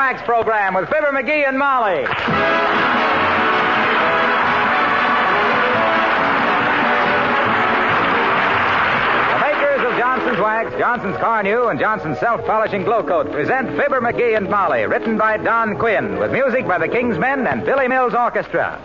Wax program with Fibber McGee and Molly. The makers of Johnson's Wax, Johnson's Carnu, and Johnson's Self Polishing Glo-Coat present Fibber McGee and Molly, written by Don Quinn, with music by the King's Men and Billy Mills Orchestra.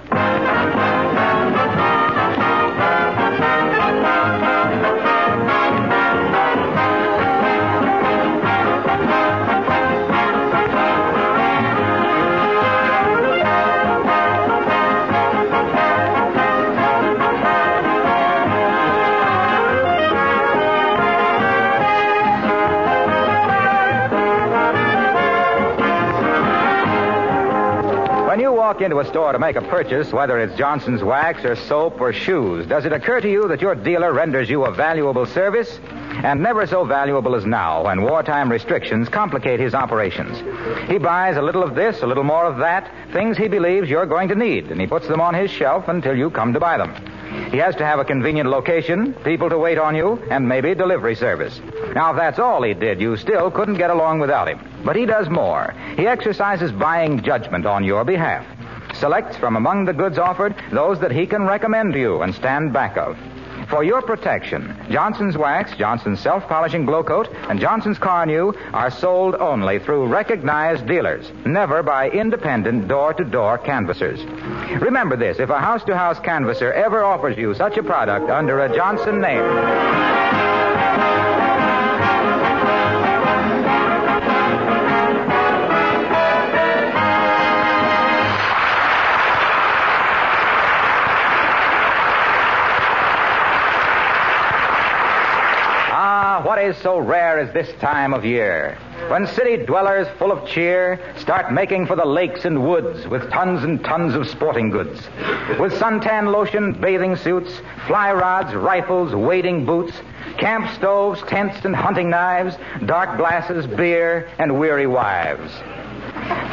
Walk into a store to make a purchase, whether it's Johnson's wax or soap or shoes, does it occur to you that your dealer renders you a valuable service? And never so valuable as now, when wartime restrictions complicate his operations. He buys a little of this, a little more of that, things he believes you're going to need, and he puts them on his shelf until you come to buy them. He has to have a convenient location, people to wait on you, and maybe delivery service. Now, if that's all he did, you still couldn't get along without him. But he does more. He exercises buying judgment on your behalf. Selects from among the goods offered those that he can recommend to you and stand back of. For your protection, Johnson's Wax, Johnson's Self Polishing Glo-Coat, and Johnson's Carnu are sold only through recognized dealers, never by independent door to door canvassers. Remember this if a house to house canvasser ever offers you such a product under a Johnson name, What is so rare as this time of year? When city dwellers full of cheer start making for the lakes and woods with tons and tons of sporting goods. With suntan lotion, bathing suits, fly rods, rifles, wading boots, camp stoves, tents, and hunting knives, dark glasses, beer, and weary wives.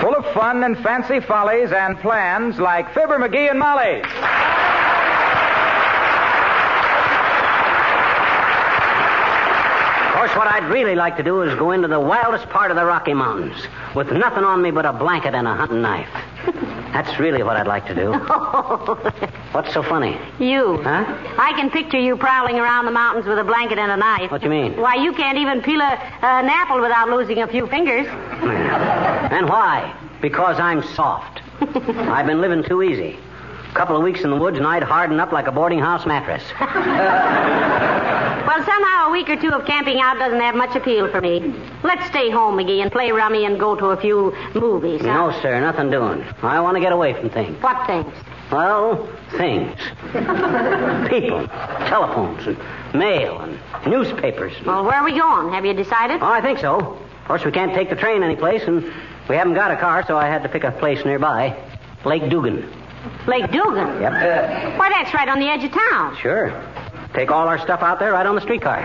Full of fun and fancy follies and plans like Fibber McGee and Molly. Course, what I'd really like to do is go into the wildest part of the Rocky Mountains with nothing on me but a blanket and a hunting knife. That's really what I'd like to do. What's so funny? You. Huh? I can picture you prowling around the mountains with a blanket and a knife. What do you mean? Why, you can't even peel a, an apple without losing a few fingers. And why? Because I'm soft. I've been living too easy. A couple of weeks in the woods and I'd harden up like a boarding house mattress. Well, somehow a week or two of camping out doesn't have much appeal for me. Let's stay home, McGee, and play rummy and go to a few movies. huh? No, sir, nothing doing. I want to get away from things. What things? Well, things. People, telephones, and mail, and newspapers. Well, where are we going? Have you decided? Oh, I think so. Of course, we can't take the train anyplace, and we haven't got a car, so I had to pick a place nearby. Lake Dugan. Lake Dugan. Yep. Why, that's right on the edge of town. Sure. Take all our stuff out there right on the streetcar.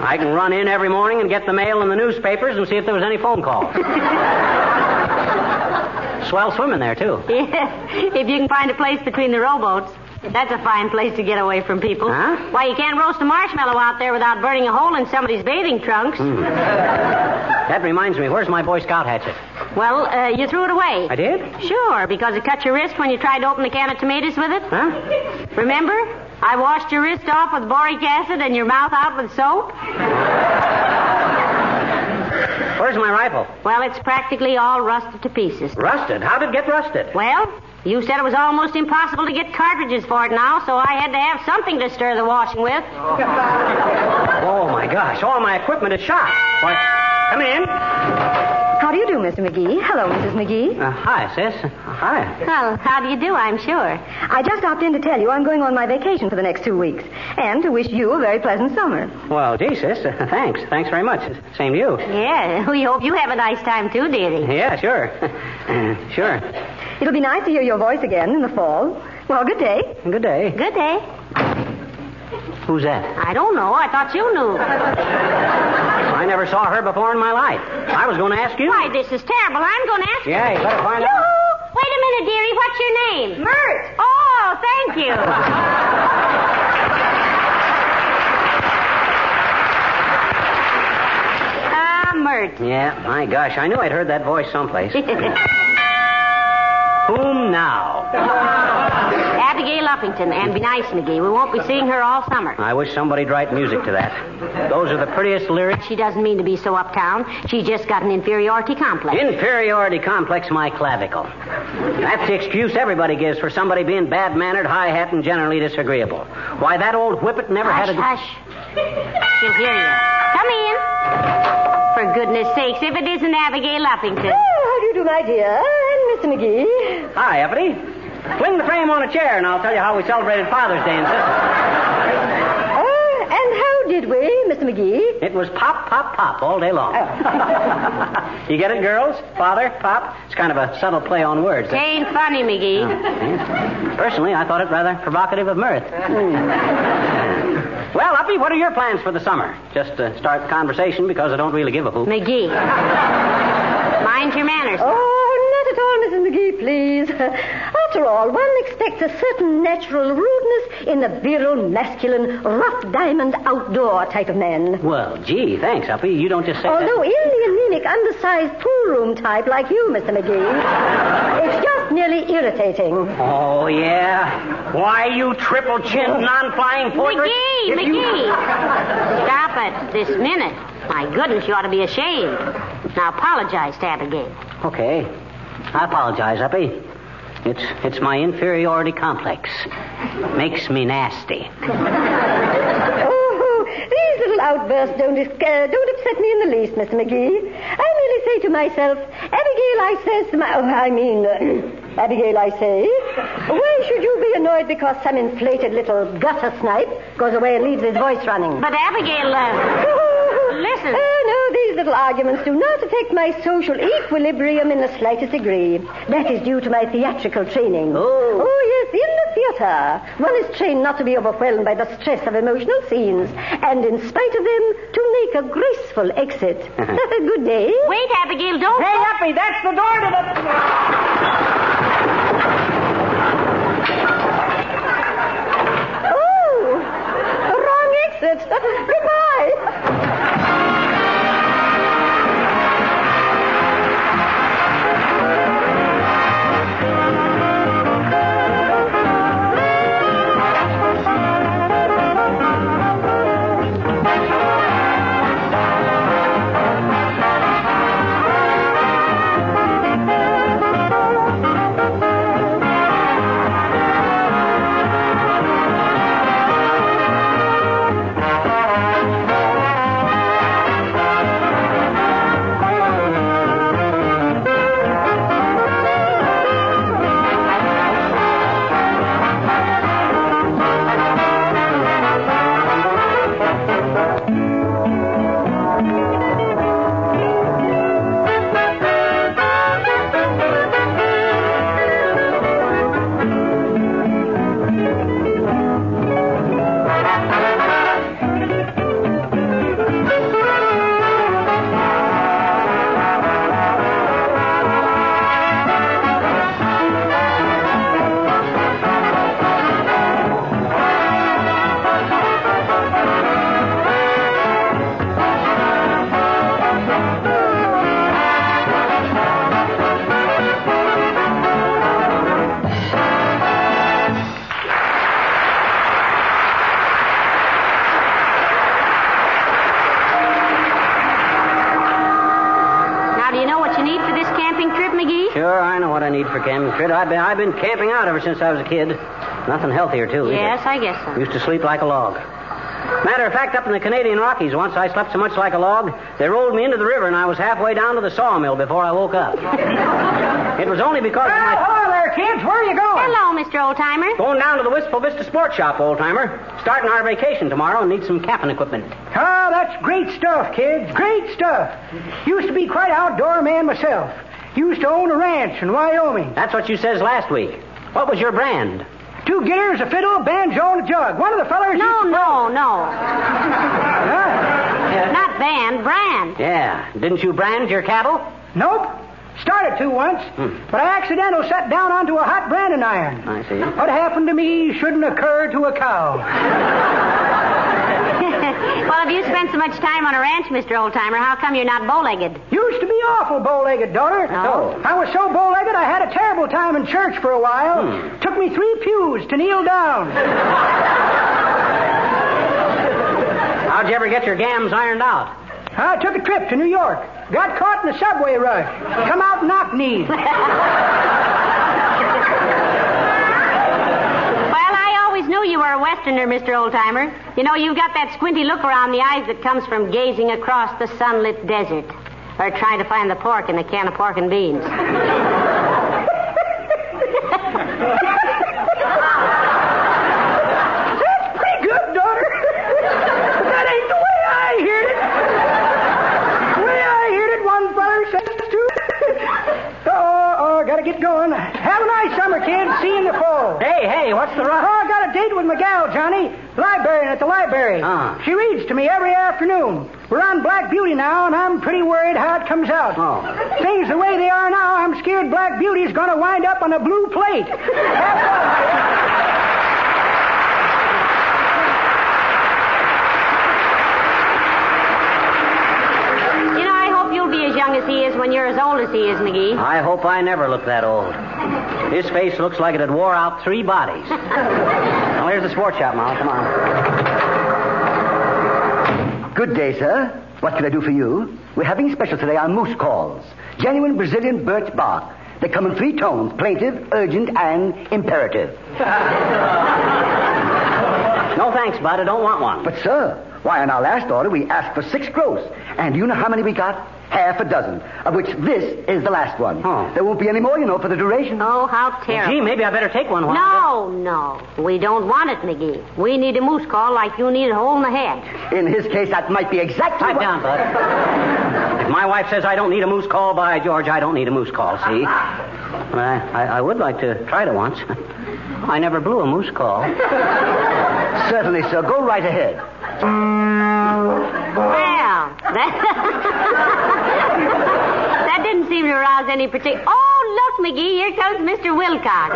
I can run in every morning and get the mail and the newspapers and see if there was any phone calls. Swell swimming there, too. Yeah, if you can find a place between the rowboats. That's a fine place to get away from people. Huh? Why, you can't roast a marshmallow out there without burning a hole in somebody's bathing trunks. Hmm. That reminds me, where's my Boy Scout hatchet? Well, uh, you threw it away. I did? Sure, because it cut your wrist when you tried to open a can of tomatoes with it. Huh? Remember? I washed your wrist off with boric acid and your mouth out with soap? Where's my rifle? Well, it's practically all rusted to pieces. Rusted? How did it get rusted? Well, you said it was almost impossible to get cartridges for it now, so I had to have something to stir the washing with. Oh, my gosh. All my equipment is shot. Why, come in. Mr. McGee? Hello, Mrs. McGee. Uh, hi, sis. Hi. Well, how do you do, I'm sure. I just stopped in to tell you I'm going on my vacation for the next two weeks and to wish you a very pleasant summer. Well, gee, sis. Uh, thanks. Thanks very much. Same to you. Yeah, we hope you have a nice time too, dearie. Yeah, sure. Uh, sure. It'll be nice to hear your voice again in the fall. Well, good day. Good day. Good day. Who's that? I don't know. I thought you knew. I never saw her before in my life. I was going to ask you. Why, this is terrible. I'm going to ask you. Yeah, you better find out. Yoo-hoo! Wait a minute, dearie. What's your name? Mert. Oh, thank you. Ah, Mert. Yeah, my gosh, I knew I'd heard that voice someplace. Whom now? Abigail Uppington, and be nice, McGee. We won't be seeing her all summer. I wish somebody'd write music to that. Those are the prettiest lyrics. She doesn't mean to be so uptown. She just got an inferiority complex. Inferiority complex, my clavicle. That's the excuse everybody gives for somebody being bad mannered, high hat, and generally disagreeable. Why, that old whippet never hush, had a. hush. She'll hear you. Come in. For goodness sakes, if it isn't Abigail Uppington. Oh, how do you do, my dear? And Mr. McGee. Hi, Effie. Fling the frame on a chair, and I'll tell you how we celebrated Father's Day in Sisters. Uh, and how did we, Mr. McGee? It was pop, pop, pop all day long. you get it, girls? Father, pop? It's kind of a subtle play on words. It ain't funny, McGee. Personally, I thought it rather provocative of mirth. well, Uppy, what are your plans for the summer? Just to start the conversation because I don't really give a hoot. McGee. Mind your manners. Oh, not at all, Mrs. McGee, please. After all, one expects a certain natural rudeness in the virile, masculine, rough diamond, outdoor type of man. Well, gee, thanks, Uppy. You don't just say Although in the anemic, undersized pool room type like you, Mr. McGee, it's just nearly irritating. Oh, yeah? Why, you triple chin, non flying portrait? McGee, If you- McGee. Stop it this minute. My goodness, you ought to be ashamed. Now apologize to Abigail. Okay. I apologize, Uppy. It's it's my inferiority complex. Makes me nasty. Oh, these little outbursts don't, uh, don't upset me in the least, Mr. McGee. I merely say to myself, Abigail, I says my... Oh, I mean, uh, Abigail, I say, why should you be annoyed because some inflated little gutter snipe goes away and leaves his voice running? But Abigail, uh, Listen. No, these little arguments do not affect my social equilibrium in the slightest degree. That is due to my theatrical training. Oh. Oh, yes, in the theater. One is trained not to be overwhelmed by the stress of emotional scenes, and in spite of them, to make a graceful exit. Good day. wait, Abigail, don't. Hey, Uppy, that's the door to the. Ever since I was a kid. Nothing healthier, too. either. Yes, I guess so. Used to sleep like a log. Matter of fact, up in the Canadian Rockies, once I slept so much like a log, they rolled me into the river, and I was halfway down to the sawmill before I woke up. it was only because of my... hello there, kids. Where are you going? Hello, Mr. Oldtimer. Going down to the Wistful Vista Sports Shop, old timer. Starting our vacation tomorrow and need some camping equipment. Ah, that's great stuff, kids. Great stuff. Used to be quite an outdoor man myself. Used to own a ranch in Wyoming. That's what you says last week. What was your brand? Two guitars, a fiddle, a banjo, and a jug. One of the fellers. No, no, no. Huh? Not band, brand. Yeah. Didn't you brand your cattle? Nope. Started to once, hmm. but I accidental sat down onto a hot branding iron. I see. What happened to me shouldn't occur to a cow. well, if you spent so much time on a ranch, Mr. Oldtimer, how come you're not bow-legged? Used to be awful bow-legged, daughter. Oh. oh. I was so bow-legged I had a terrible time in church for a while. Hmm. Took me three pews to kneel down. How'd you ever get your gams ironed out? I took a trip to New York. Got caught in a subway rush. Come out knock-kneed. Well, I always knew you were a Westerner, Mr. Oldtimer. You know, you've got that squinty look around the eyes that comes from gazing across the sunlit desert. Or trying to find the pork in the can of pork and beans. That's pretty good, daughter. but that ain't the way I heard it. The way I heard it, one feller says to. oh, oh, gotta get going. Have a nice summer, kids. See you in the fall. Hey, hey, what's the rush? I a date with my gal, Johnny. Librarian at the library. Ah. She reads to me every afternoon. We're on Black Beauty now, and I'm pretty worried how it comes out. Oh. Things the way they are now, I'm scared Black Beauty's going to wind up on a blue plate. You know, I hope you'll be as young as he is when you're as old as he is, McGee. I hope I never look that old. His face looks like it had wore out three bodies. well, here's the sports shop, Molly. Come on. Good day, sir. What can I do for you? We're having special today on moose calls. Genuine Brazilian birch bark. They come in three tones plaintive, urgent, and imperative. No thanks, bud. I don't want one. But, sir, why, on our last order, we asked for six gross. And do you know how many we got? Half a dozen, of which this is the last one. Oh. There won't be any more, you know, for the duration. Oh, how terrible. Gee, maybe I better take one. while- No, no. We don't want it, McGee. We need a moose call like you need a hole in the head. In his case, that might be exactly Pipe what... down, bud. if my wife says I don't need a moose call, by George, I don't need a moose call, see? But I, I, I would like to try it once. I never blew a moose call. Certainly, sir. Go right ahead. Well, that... that didn't seem to arouse any particular... Oh, look, McGee, here comes Mr. Wilcox.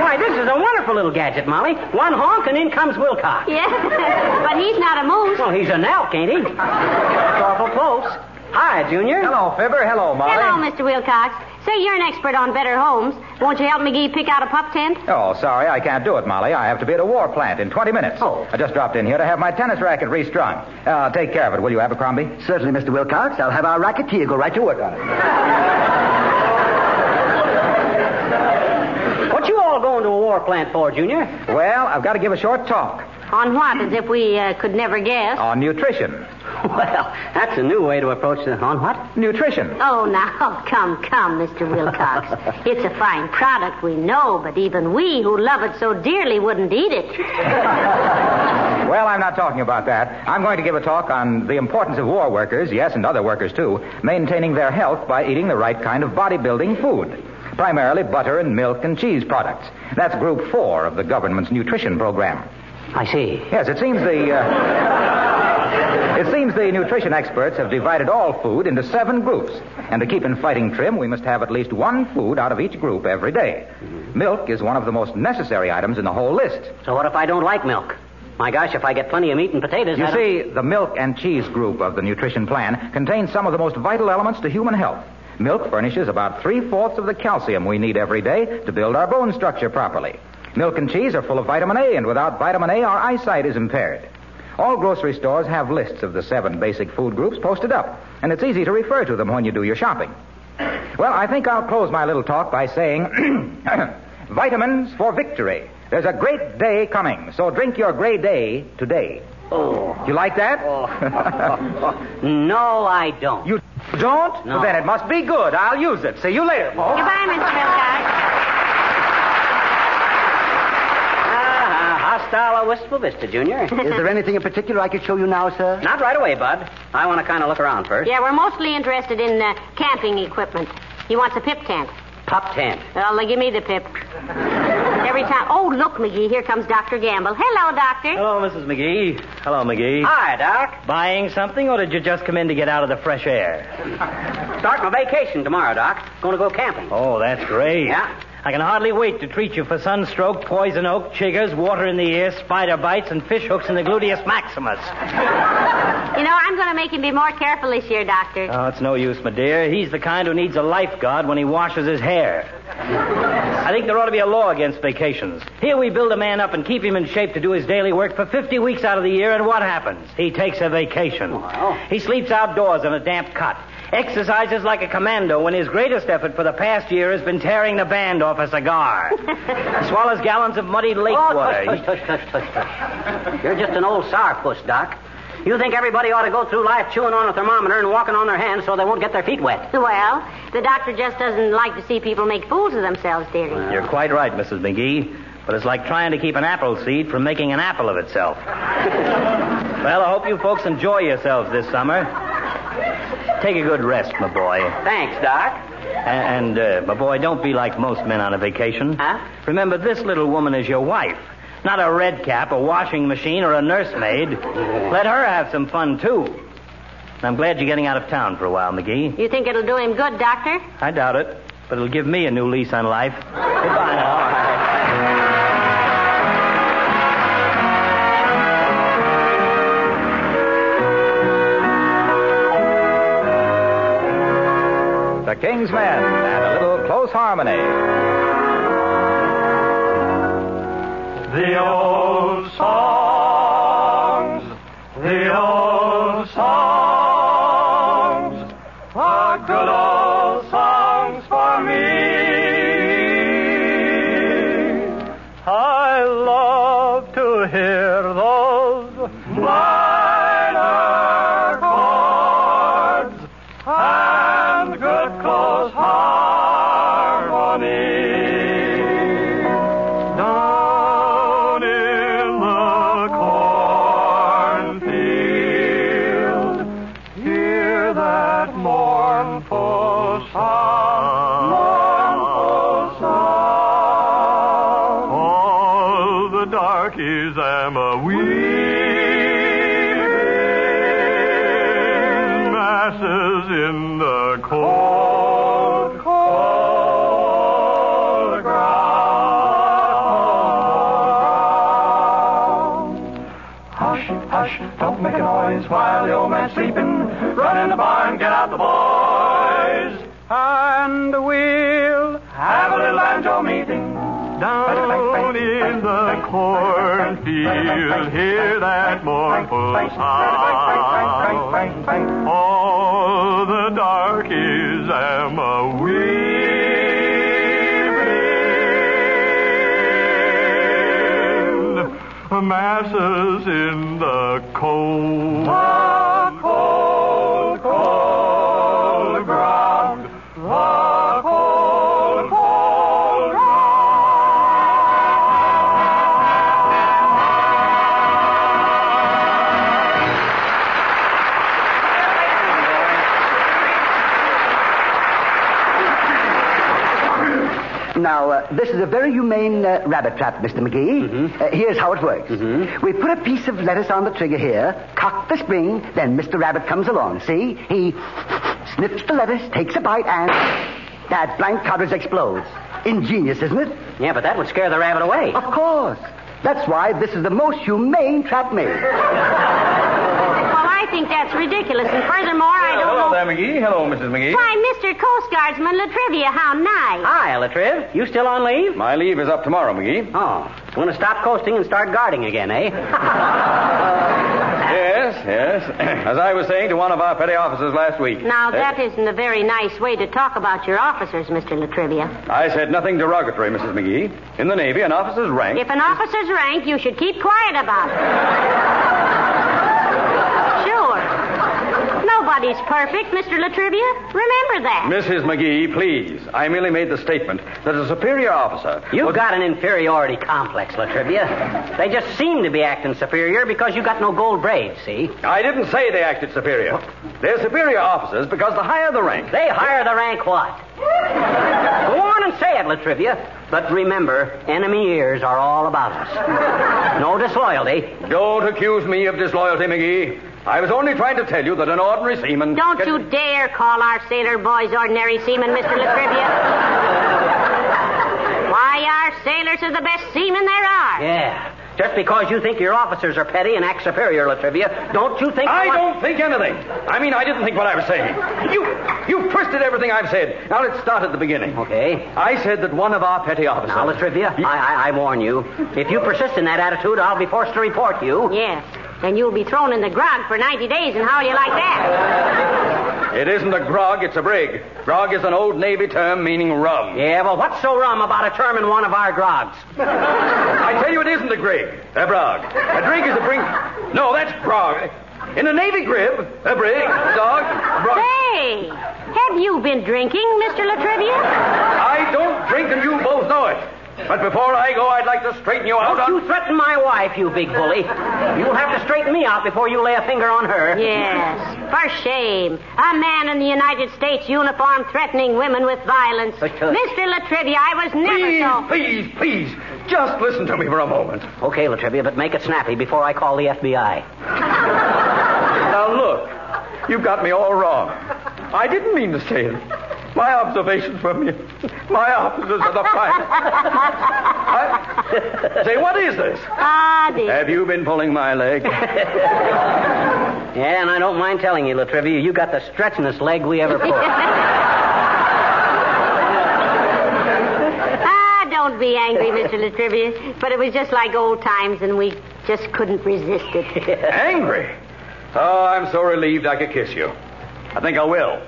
Why, this is a wonderful little gadget, Molly. One honk and in comes Wilcox. Yeah, but he's not a moose. Well, he's an elk, ain't he? That's awful close. Hi, Junior. Hello, Fibber. Hello, Molly. Hello, Mr. Wilcox. Say, you're an expert on better homes. Won't you help McGee pick out a pup tent? Oh, sorry, I can't do it, Molly. I have to be at a war plant in 20 minutes. Oh. I just dropped in here to have my tennis racket restrung. Uh, take care of it, will you, Abercrombie? Certainly, Mr. Wilcox. I'll have our racketeer go right to work on it. What you all going to a war plant for, Junior? Well, I've got to give a short talk On what? As if we uh, could never guess. on nutrition. Well, that's a new way to approach the... On what? Nutrition. Oh, now, come, come, Mr. Wilcox. it's a fine product, we know, but even we who love it so dearly wouldn't eat it. Well, I'm not talking about that. I'm going to give a talk on the importance of war workers, yes, and other workers too, maintaining their health by eating the right kind of bodybuilding food. Primarily butter and milk and cheese products. That's group four of the government's nutrition program. I see. Yes, it seems the. Uh, it seems the nutrition experts have divided all food into seven groups. And to keep in fighting trim, we must have at least one food out of each group every day. Mm-hmm. Milk is one of the most necessary items in the whole list. So what if I don't like milk? My gosh, if I get plenty of meat and potatoes, You see, the milk and cheese group of the nutrition plan contains some of the most vital elements to human health. Milk furnishes about three fourths of the calcium we need every day to build our bone structure properly. Milk and cheese are full of vitamin A, and without vitamin A, our eyesight is impaired. All grocery stores have lists of the seven basic food groups posted up, and it's easy to refer to them when you do your shopping. Well, I think I'll close my little talk by saying vitamins for victory. There's a great day coming, so drink your great day today. Oh. You like that? Oh. no, I don't. You don't? No. Well, then it must be good. I'll use it. See you later, folks. Goodbye, Mr. Wilcox. Hostile or wistful vista, Junior. Is there anything in particular I could show you now, sir? Not right away, Bud. I want to kind of look around first. Yeah, we're mostly interested in uh, camping equipment. He wants a pip tent. Pop tent. Well, they give me the pip. Every time. Oh, look, McGee, here comes Dr. Gamble. Hello, Doctor. Hello, Mrs. McGee. Hello, McGee. Hi, Doc. Buying something, or did you just come in to get out of the fresh air? Start my vacation tomorrow, Doc. Going to go camping. Oh, that's great. Yeah. I can hardly wait to treat you for sunstroke, poison oak, chiggers, water in the ear, spider bites, and fish hooks in the gluteus maximus. You know, I'm going to make him be more careful this year, Doctor. Oh, it's no use, my dear. He's the kind who needs a lifeguard when he washes his hair. I think there ought to be a law against vacations. Here we build a man up and keep him in shape to do his daily work for 50 weeks out of the year, and what happens? He takes a vacation. Oh, well. He sleeps outdoors in a damp cot. Exercises like a commando when his greatest effort for the past year has been tearing the band off a cigar. he swallows gallons of muddy lake Oh, water. tush, tush, tush, tush, tush. You're just an old sourpuss, Doc. You think everybody ought to go through life chewing on a thermometer and walking on their hands so they won't get their feet wet? Well, the doctor just doesn't like to see people make fools of themselves, dearie. You're quite right, Mrs. McGee. But it's like trying to keep an apple seed from making an apple of itself. well, I hope you folks enjoy yourselves this summer. Take a good rest, my boy. Thanks, Doc. And, and uh, my boy, don't be like most men on a vacation. Huh? Remember, this little woman is your wife, not a red cap, a washing machine, or a nursemaid. Let her have some fun, too. I'm glad you're getting out of town for a while, McGee. You think it'll do him good, Doctor? I doubt it, but it'll give me a new lease on life. Goodbye now. King's Men and a little close harmony. The old songs, cornfield, hear that mournful sound. All the darkies am a weeping, masses in the cold, this is a very humane uh, rabbit trap, Mr. McGee. Uh, here's how it works. We put a piece of lettuce on the trigger here, cock the spring, then Mr. Rabbit comes along. See? He sniffs the lettuce, takes a bite, and that blank cartridge explodes. Ingenious, isn't it? Yeah, but that would scare the rabbit away. Of course. That's why this is the most humane trap made. Well, I think that's ridiculous. And furthermore, I don't know. McGee. Hello, Mrs. McGee. Why, Mr. Coast Guardsman Latrivia, how nice. Hi, Latriv. You still on leave? My leave is up tomorrow, McGee. Oh, going to stop coasting and start guarding again, eh? Yes, yes. As I was saying to one of our petty officers last week. Now, that isn't a very nice way to talk about your officers, Mr. Latrivia. I said nothing derogatory, Mrs. McGee. In the Navy, an officer's rank. If an officer's rank, you should keep quiet about it. Sure. Nobody's perfect, Mr. Latrivia. Remember that. Mrs. McGee, please. I merely made the statement that a superior officer. You've would- got an inferiority complex, Latrivia. They just seem to be acting superior because you've got no gold braids, see? I didn't say they acted superior. They're superior officers because the higher the rank. They hire the rank what? Go on and say it, Latrivia. But remember, enemy ears are all about us. No disloyalty. Don't accuse me of disloyalty, McGee. I was only trying to tell you that an ordinary seaman. Don't can- you dare call our sailor boys ordinary seamen, Mr. Latrivia. Why, our sailors are the best seamen there are. Yeah. Just because you think your officers are petty and act superior, Latrivia, don't you think... I don't think anything. I mean, I didn't think what I was saying. You, you twisted everything I've said. Now let's start at the beginning. Okay. I said that one of our petty officers. Now, Latrivia, I, I, I warn you. If you persist in that attitude, I'll be forced to report you. Yes. And you'll be thrown in the grog for 90 days, and how do you like that? It isn't a grog, it's a brig. Grog is an old Navy term meaning rum. Yeah, well, what's so rum about a term in one of our grogs? I tell you, it isn't a grig, a brog. A brig is a brig. No, that's grog. In a Navy grib, a brig, a dog, a brog. Say, have you been drinking, Mr. Latrivia? I don't drink, and you both know it. But before I go, I'd like to straighten you out Don't on. you threaten my wife, you big bully. You'll have to straighten me out before you lay a finger on her. Yes, for shame. A man in the United States uniform threatening women with violence. But, uh, Mr. Latrivia, I was never Please, so. please, please, just listen to me for a moment. Okay, Latrivia, but make it snappy before I call the FBI. Now look, you've got me all wrong. I didn't mean to say it. My observations from you. My officers are the finest. I- Say, what is this? Ah, dear. Have you been pulling my leg? Yeah, and I don't mind telling you, Latrivia, you got the stretchingest leg we ever pulled. Ah, don't be angry, Mr. Latrivia. But it was just like old times, and we just couldn't resist it. Angry? Oh, I'm so relieved I could kiss you. I think I will.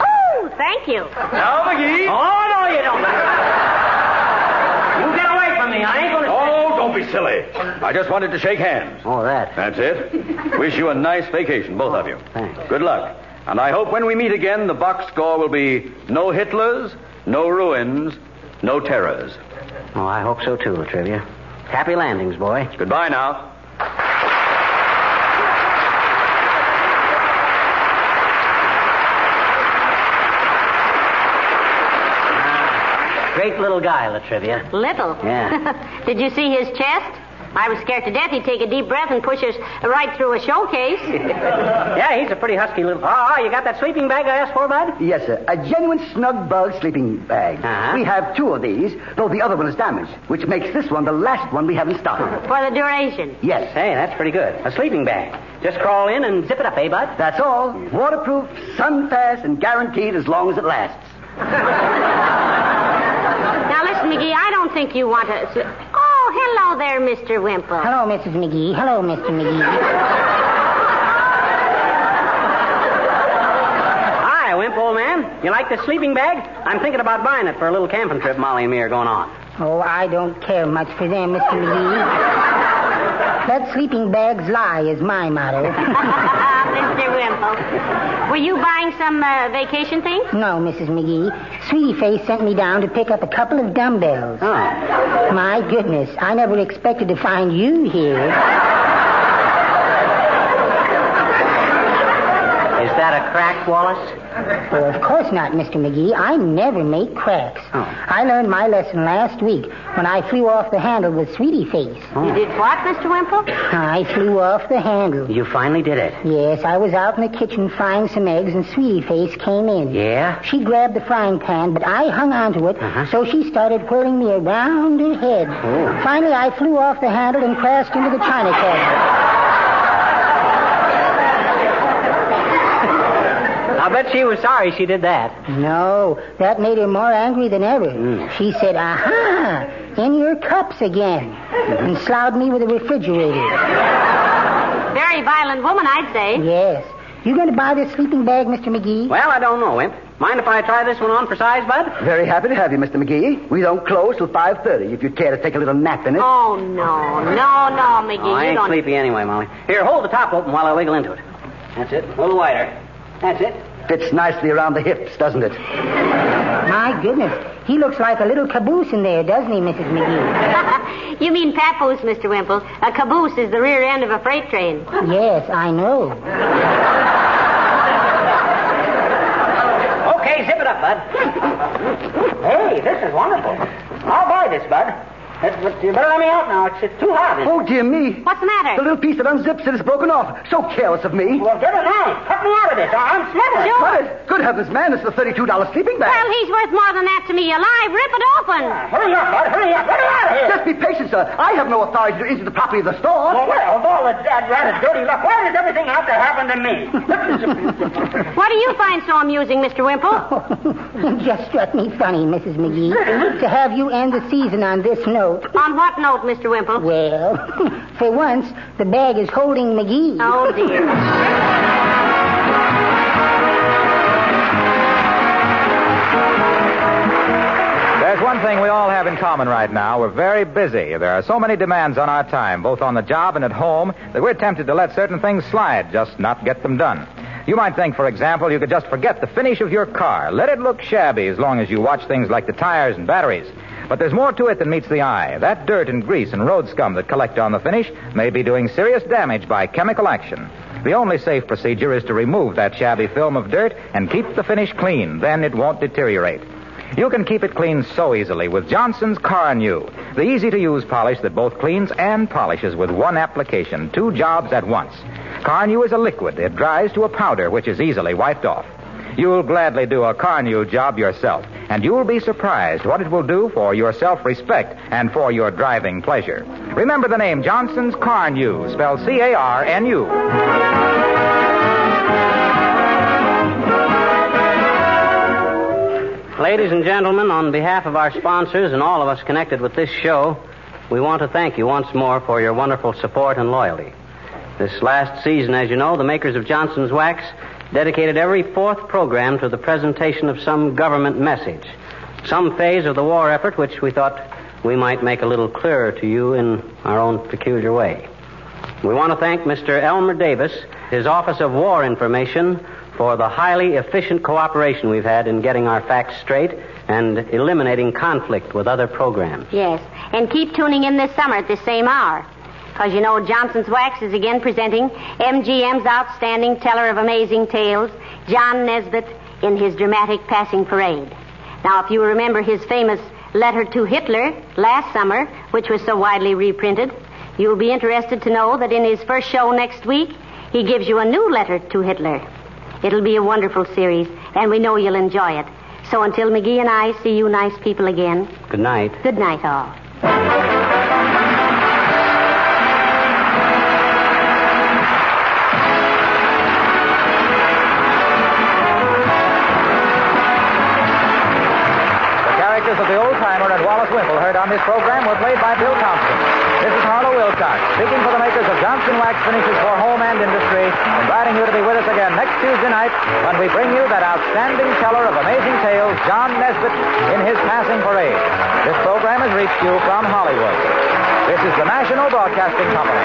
Oh, thank you. Now, McGee. oh, no, you don't. You get away from me. I ain't going to... Oh, don't be silly. I just wanted to shake hands. Oh, that. That's it. Wish you a nice vacation, both of you. Oh, thanks. Good luck. And I hope when we meet again, the box score will be no Hitlers, no ruins, no terrors. Oh, I hope so, too, Latrivia. Happy landings, boy. Goodbye now. Great little guy, Latrivia. Little. Yeah. Did you see his chest? I was scared to death he'd take a deep breath and push us right through a showcase. Yeah, he's a pretty husky little... Oh, oh, you got that sleeping bag I asked for, Bud? Yes, sir. A genuine snug bug sleeping bag. Uh-huh. We have two of these, though the other one is damaged, which makes this one the last one we have in stock. For the duration. Yes. Hey, that's pretty good. A sleeping bag. Just crawl in and zip it up, eh, Bud? That's all. Waterproof, sun-fast, and guaranteed as long as it lasts. Now, listen, McGee, I don't think you want to. Oh, hello there, Mr. Wimple. Hello, Mrs. McGee. Hello, Mr. McGee. Hi, Wimp, old man. You like this sleeping bag? I'm thinking about buying it for a little camping trip Molly and me are going on. Oh, I don't care much for them, Mr. McGee. Let sleeping bags lie is my motto. Mr. Wimple. Were you buying some uh, vacation things? No, Mrs. McGee. Sweetie Face sent me down to pick up a couple of dumbbells. Oh. My goodness, I never expected to find you here. Is that a crack, Wallace? Well, of course not, Mr. McGee. I never make cracks. Oh. I learned my lesson last week when I flew off the handle with Sweetie Face. You did what, Mr. Wimple? I flew off the handle. You finally did it. Yes, I was out in the kitchen frying some eggs, and Sweetie Face came in. Yeah? She grabbed the frying pan, but I hung onto it, Uh-huh. so she started whirling me around her head. Oh. Finally, I flew off the handle and crashed into the china cabinet. Bet she was sorry she did that. No, that made her more angry than ever. Mm. She said, Aha, in your cups again, and sloughed me with a refrigerator. Very very violent woman, I'd say. Yes. You going to buy this sleeping bag, Mr. McGee? Well, I don't know, Imp. Mind if I try this one on for size, Bud? Very happy to have you, Mr. McGee. We don't close till 5.30 if you'd care to take a little nap in it. Oh, no. No, no, McGee. Oh, I you ain't don't... sleepy anyway, Molly. Here, hold the top open while I wiggle into it. That's it. A little wider. That's it. Fits nicely around the hips, doesn't it? My goodness. He looks like a little caboose in there, doesn't he, Mrs. McGee? you mean papoose, Mr. Wimple. A caboose is the rear end of a freight train. yes, I know. Okay, zip it up, Bud. hey, this is wonderful. I'll buy this, Bud. That's, but you better let me out now. It's, it's too hot. Oh, dear me. What's the matter? The little piece that unzips it is broken off. So careless of me. Well, get it out. Cut me out of this. I'm smothered. Sure. Cut it. Good heavens, man, it's the $32 sleeping bag. Well, he's worth more than that to me alive. Rip it open. Ah, hurry up, Bud. Hurry up. Let me out of here. Just be patient, sir. I have no authority to enter the property of the store. Well, well, with all that, that rather dirty luck, why does everything have to happen to me? What do you find so amusing, Mr. Wimple? It just struck me funny, Mrs. McGee, to have you end the season on this note. On what note, Mr. Wimple? Well, for once, the bag is holding McGee. Oh, dear. There's one thing we all have in common right now. We're very busy. There are so many demands on our time, both on the job and at home, that we're tempted to let certain things slide, just not get them done. You might think, for example, you could just forget the finish of your car. Let it look shabby as long as you watch things like the tires and batteries. But there's more to it than meets the eye. That dirt and grease and road scum that collect on the finish may be doing serious damage by chemical action. The only safe procedure is to remove that shabby film of dirt and keep the finish clean. Then it won't deteriorate. You can keep it clean so easily with Johnson's Carnu, the easy to use polish that both cleans and polishes with one application, two jobs at once. Carnu is a liquid. It dries to a powder which is easily wiped off. You'll gladly do a Carnu job yourself, and you'll be surprised what it will do for your self respect and for your driving pleasure. Remember the name Johnson's Carnu, spelled C A R N U. Ladies and gentlemen, on behalf of our sponsors and all of us connected with this show, we want to thank you once more for your wonderful support and loyalty. This last season, as you know, the makers of Johnson's Wax dedicated every fourth program to the presentation of some government message, some phase of the war effort which we thought we might make a little clearer to you in our own peculiar way. We want to thank Mr. Elmer Davis, his Office of War Information, for the highly efficient cooperation we've had in getting our facts straight and eliminating conflict with other programs. Yes. And keep tuning in this summer at the same hour. Because you know Johnson's Wax is again presenting MGM's outstanding teller of amazing tales, John Nesbitt, in his dramatic passing parade. Now, if you remember his famous letter to Hitler last summer, which was so widely reprinted, you'll be interested to know that in his first show next week, he gives you a new letter to Hitler. It'll be a wonderful series, and we know you'll enjoy it. So until McGee and I see you nice people again, Good night. good night, all. On this program were played by Bill Thompson. This is Harlow Wilcox, speaking for the makers of Johnson Wax Finishes for Home and Industry, inviting you to be with us again next Tuesday night when we bring you that outstanding teller of amazing tales, John Nesbitt, in his passing parade. This program has reached you from Hollywood. This is the National Broadcasting Company.